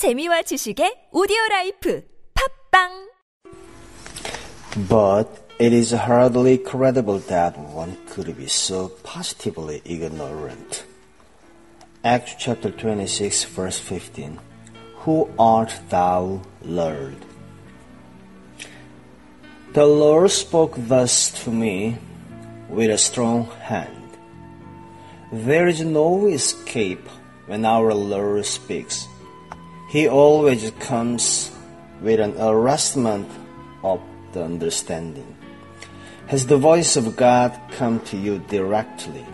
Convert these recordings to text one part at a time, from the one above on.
재미와 지식의 오디오 라이프 팝빵 But it is hardly credible that one could be so positively ignorant. Acts chapter 26, verse 15. Who art thou, Lord? The Lord spoke thus to me with a strong hand. There is no escape when our Lord speaks. He always comes with an arrestment of the understanding. Has the voice of God come to you directly?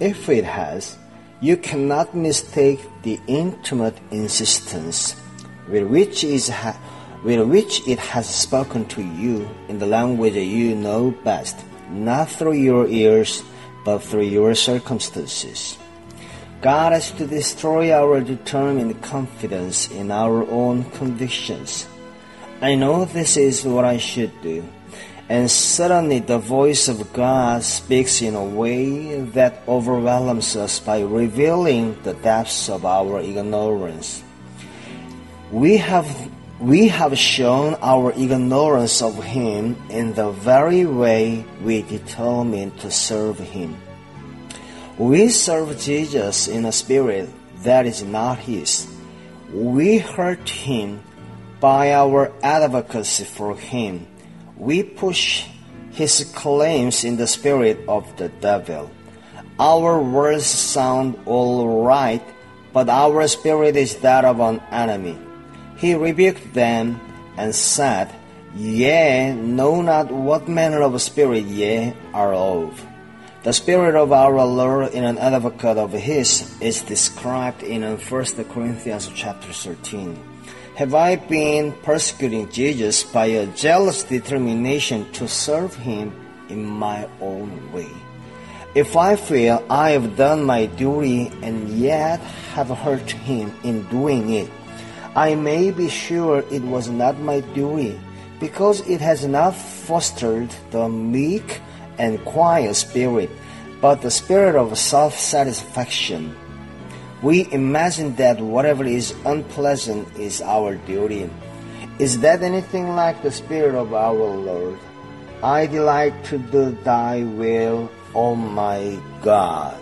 If it has, you cannot mistake the intimate insistence with which, ha- with which it has spoken to you in the language you know best, not through your ears, but through your circumstances. God has to destroy our determined confidence in our own convictions. I know this is what I should do. And suddenly the voice of God speaks in a way that overwhelms us by revealing the depths of our ignorance. We have, we have shown our ignorance of Him in the very way we determine to serve Him. We serve Jesus in a spirit that is not His. We hurt Him by our advocacy for Him. We push His claims in the spirit of the devil. Our words sound all right, but our spirit is that of an enemy. He rebuked them and said, Ye know not what manner of spirit ye are of. The spirit of our Lord in an advocate of his is described in uh, 1 Corinthians chapter 13. Have I been persecuting Jesus by a jealous determination to serve him in my own way? If I feel I have done my duty and yet have hurt him in doing it, I may be sure it was not my duty because it has not fostered the meek and quiet spirit, but the spirit of self satisfaction. We imagine that whatever is unpleasant is our duty. Is that anything like the spirit of our Lord? I delight to do thy will, O my God.